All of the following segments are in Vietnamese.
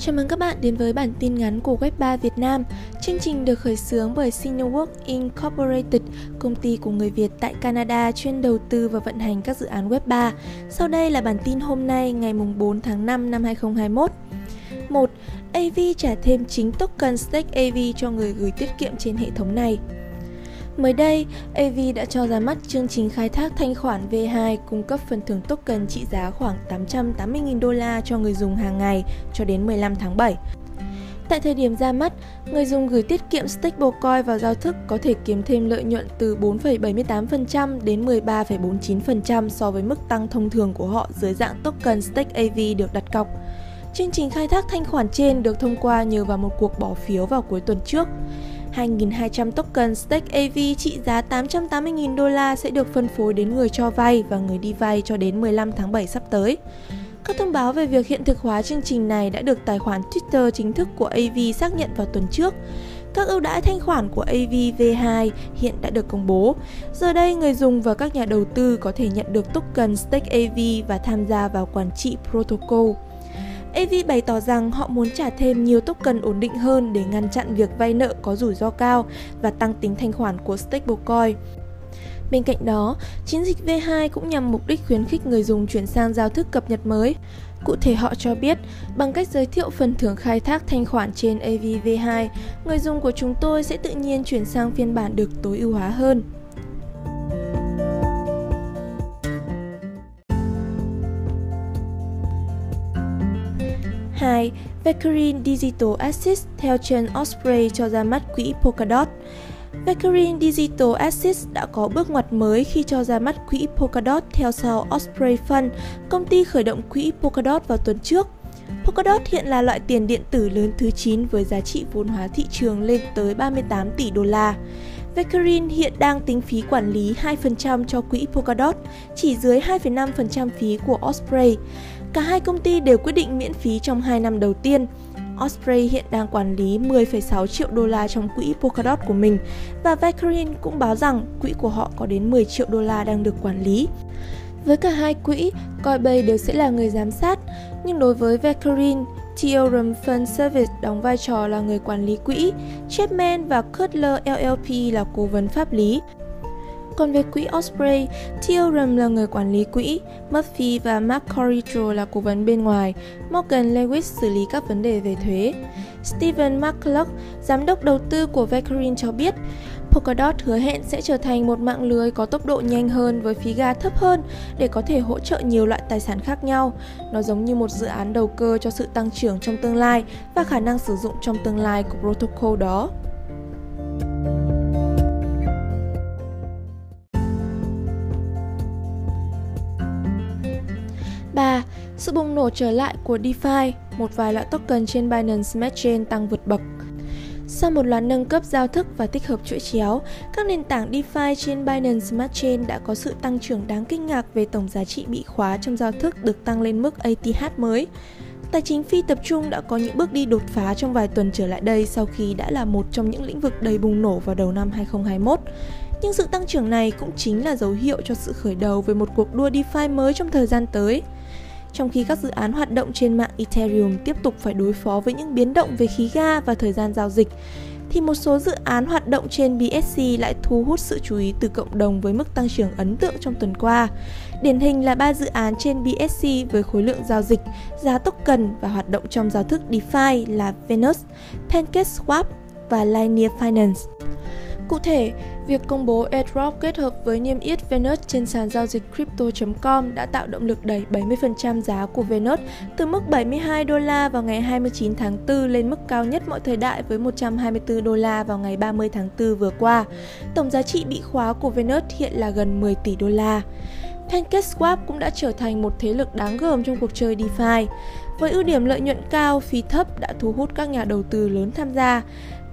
Chào mừng các bạn đến với bản tin ngắn của Web3 Việt Nam. Chương trình được khởi xướng bởi Cinework Incorporated, công ty của người Việt tại Canada chuyên đầu tư và vận hành các dự án Web3. Sau đây là bản tin hôm nay ngày 4 tháng 5 năm 2021. 1. AV trả thêm chính token stake AV cho người gửi tiết kiệm trên hệ thống này. Mới đây, AV đã cho ra mắt chương trình khai thác thanh khoản V2 cung cấp phần thưởng token trị giá khoảng 880.000 đô la cho người dùng hàng ngày cho đến 15 tháng 7. Tại thời điểm ra mắt, người dùng gửi tiết kiệm stablecoin vào giao thức có thể kiếm thêm lợi nhuận từ 4,78% đến 13,49% so với mức tăng thông thường của họ dưới dạng token stake AV được đặt cọc. Chương trình khai thác thanh khoản trên được thông qua nhờ vào một cuộc bỏ phiếu vào cuối tuần trước. 2.200 token stake AV trị giá 880.000 đô la sẽ được phân phối đến người cho vay và người đi vay cho đến 15 tháng 7 sắp tới. Các thông báo về việc hiện thực hóa chương trình này đã được tài khoản Twitter chính thức của AV xác nhận vào tuần trước. Các ưu đãi thanh khoản của AV V2 hiện đã được công bố. Giờ đây, người dùng và các nhà đầu tư có thể nhận được token stake AV và tham gia vào quản trị protocol. AV bày tỏ rằng họ muốn trả thêm nhiều token ổn định hơn để ngăn chặn việc vay nợ có rủi ro cao và tăng tính thanh khoản của stablecoin. Bên cạnh đó, chiến dịch V2 cũng nhằm mục đích khuyến khích người dùng chuyển sang giao thức cập nhật mới. Cụ thể họ cho biết, bằng cách giới thiệu phần thưởng khai thác thanh khoản trên AVV2, người dùng của chúng tôi sẽ tự nhiên chuyển sang phiên bản được tối ưu hóa hơn. 2. Vecurine Digital Assets theo chân Osprey cho ra mắt quỹ Polkadot. Vecurine Digital Assets đã có bước ngoặt mới khi cho ra mắt quỹ Polkadot theo sau Osprey Fund, công ty khởi động quỹ Polkadot vào tuần trước. Polkadot hiện là loại tiền điện tử lớn thứ 9 với giá trị vốn hóa thị trường lên tới 38 tỷ đô la. Vecurine hiện đang tính phí quản lý 2% cho quỹ Polkadot, chỉ dưới 2,5% phí của Osprey. Cả hai công ty đều quyết định miễn phí trong 2 năm đầu tiên. Osprey hiện đang quản lý 10,6 triệu đô la trong quỹ Polkadot của mình và Vecurine cũng báo rằng quỹ của họ có đến 10 triệu đô la đang được quản lý. Với cả hai quỹ, Coinbase đều sẽ là người giám sát, nhưng đối với Vecurine, Theorem Fund Service đóng vai trò là người quản lý quỹ, Chapman và Cutler LLP là cố vấn pháp lý. Còn về quỹ Osprey, Theorem là người quản lý quỹ, Murphy và Mark Corritro là cố vấn bên ngoài, Morgan Lewis xử lý các vấn đề về thuế. Stephen McCulloch, giám đốc đầu tư của Vecurine cho biết, Polkadot hứa hẹn sẽ trở thành một mạng lưới có tốc độ nhanh hơn với phí ga thấp hơn để có thể hỗ trợ nhiều loại tài sản khác nhau. Nó giống như một dự án đầu cơ cho sự tăng trưởng trong tương lai và khả năng sử dụng trong tương lai của protocol đó. 3. Sự bùng nổ trở lại của DeFi, một vài loại token trên Binance Smart Chain tăng vượt bậc. Sau một loạt nâng cấp giao thức và tích hợp chuỗi chéo, các nền tảng DeFi trên Binance Smart Chain đã có sự tăng trưởng đáng kinh ngạc về tổng giá trị bị khóa trong giao thức được tăng lên mức ATH mới. Tài chính phi tập trung đã có những bước đi đột phá trong vài tuần trở lại đây sau khi đã là một trong những lĩnh vực đầy bùng nổ vào đầu năm 2021. Nhưng sự tăng trưởng này cũng chính là dấu hiệu cho sự khởi đầu về một cuộc đua DeFi mới trong thời gian tới – trong khi các dự án hoạt động trên mạng Ethereum tiếp tục phải đối phó với những biến động về khí ga và thời gian giao dịch, thì một số dự án hoạt động trên BSC lại thu hút sự chú ý từ cộng đồng với mức tăng trưởng ấn tượng trong tuần qua. Điển hình là ba dự án trên BSC với khối lượng giao dịch, giá token và hoạt động trong giao thức DeFi là Venus, PancakeSwap và Linear Finance. Cụ thể, việc công bố airdrop kết hợp với niêm yết Venus trên sàn giao dịch crypto.com đã tạo động lực đẩy 70% giá của Venus từ mức 72 đô la vào ngày 29 tháng 4 lên mức cao nhất mọi thời đại với 124 đô la vào ngày 30 tháng 4 vừa qua. Tổng giá trị bị khóa của Venus hiện là gần 10 tỷ đô la. PancakeSwap cũng đã trở thành một thế lực đáng gờm trong cuộc chơi DeFi. Với ưu điểm lợi nhuận cao, phí thấp đã thu hút các nhà đầu tư lớn tham gia.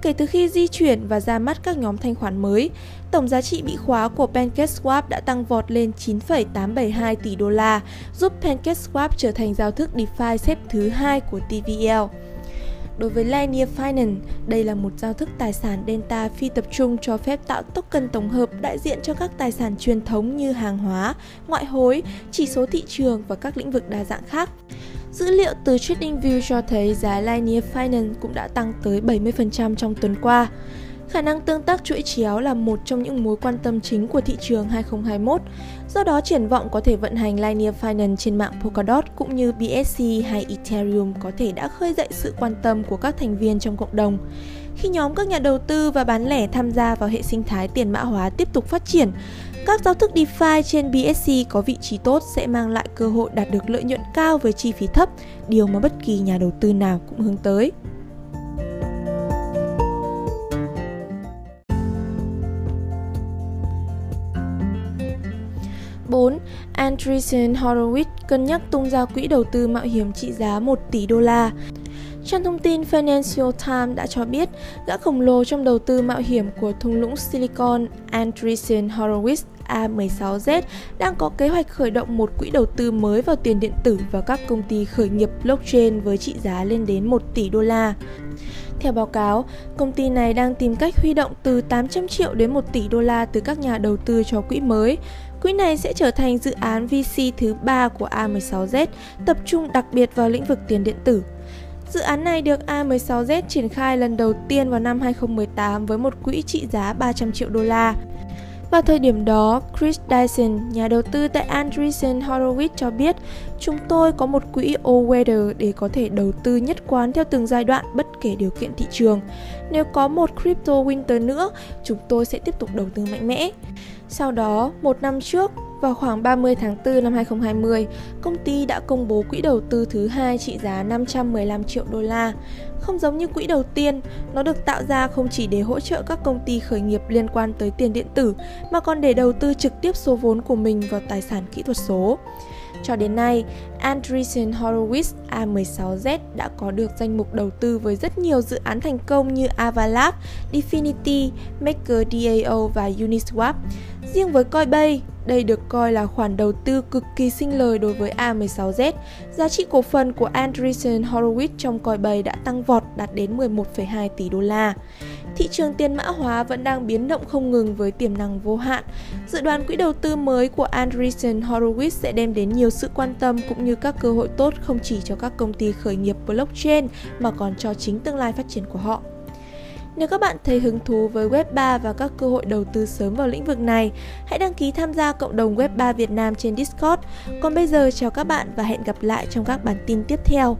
Kể từ khi di chuyển và ra mắt các nhóm thanh khoản mới, tổng giá trị bị khóa của PancakeSwap đã tăng vọt lên 9,872 tỷ đô la, giúp PancakeSwap trở thành giao thức DeFi xếp thứ hai của TVL. Đối với Linear Finance, đây là một giao thức tài sản delta phi tập trung cho phép tạo token tổng hợp đại diện cho các tài sản truyền thống như hàng hóa, ngoại hối, chỉ số thị trường và các lĩnh vực đa dạng khác. Dữ liệu từ TradingView cho thấy giá Linear Finance cũng đã tăng tới 70% trong tuần qua. Khả năng tương tác chuỗi chéo là một trong những mối quan tâm chính của thị trường 2021, do đó triển vọng có thể vận hành Linear Finance trên mạng Polkadot cũng như BSC hay Ethereum có thể đã khơi dậy sự quan tâm của các thành viên trong cộng đồng. Khi nhóm các nhà đầu tư và bán lẻ tham gia vào hệ sinh thái tiền mã hóa tiếp tục phát triển, các giao thức DeFi trên BSC có vị trí tốt sẽ mang lại cơ hội đạt được lợi nhuận cao với chi phí thấp, điều mà bất kỳ nhà đầu tư nào cũng hướng tới. 4. Andreessen Horowitz cân nhắc tung ra quỹ đầu tư mạo hiểm trị giá 1 tỷ đô la. Trang thông tin Financial Times đã cho biết, gã khổng lồ trong đầu tư mạo hiểm của thung lũng Silicon Andreessen Horowitz A16Z đang có kế hoạch khởi động một quỹ đầu tư mới vào tiền điện tử và các công ty khởi nghiệp blockchain với trị giá lên đến 1 tỷ đô la. Theo báo cáo, công ty này đang tìm cách huy động từ 800 triệu đến 1 tỷ đô la từ các nhà đầu tư cho quỹ mới. Quỹ này sẽ trở thành dự án VC thứ ba của A16Z, tập trung đặc biệt vào lĩnh vực tiền điện tử. Dự án này được A16Z triển khai lần đầu tiên vào năm 2018 với một quỹ trị giá 300 triệu đô la. Vào thời điểm đó, Chris Dyson, nhà đầu tư tại Andreessen Horowitz cho biết Chúng tôi có một quỹ all-weather để có thể đầu tư nhất quán theo từng giai đoạn bất kể điều kiện thị trường. Nếu có một crypto winter nữa, chúng tôi sẽ tiếp tục đầu tư mạnh mẽ. Sau đó, một năm trước, vào khoảng 30 tháng 4 năm 2020, công ty đã công bố quỹ đầu tư thứ hai trị giá 515 triệu đô la. Không giống như quỹ đầu tiên, nó được tạo ra không chỉ để hỗ trợ các công ty khởi nghiệp liên quan tới tiền điện tử, mà còn để đầu tư trực tiếp số vốn của mình vào tài sản kỹ thuật số. Cho đến nay, Andreessen Horowitz A16Z đã có được danh mục đầu tư với rất nhiều dự án thành công như Avalab, Definity, MakerDAO và Uniswap. Riêng với Coinbase, đây được coi là khoản đầu tư cực kỳ sinh lời đối với A16Z. Giá trị cổ phần của Andreessen Horowitz trong Coinbase đã tăng vọt đạt đến 11,2 tỷ đô la. Thị trường tiền mã hóa vẫn đang biến động không ngừng với tiềm năng vô hạn. Dự đoán quỹ đầu tư mới của Andreessen Horowitz sẽ đem đến nhiều sự quan tâm cũng như các cơ hội tốt không chỉ cho các công ty khởi nghiệp blockchain mà còn cho chính tương lai phát triển của họ. Nếu các bạn thấy hứng thú với Web3 và các cơ hội đầu tư sớm vào lĩnh vực này, hãy đăng ký tham gia cộng đồng Web3 Việt Nam trên Discord. Còn bây giờ chào các bạn và hẹn gặp lại trong các bản tin tiếp theo.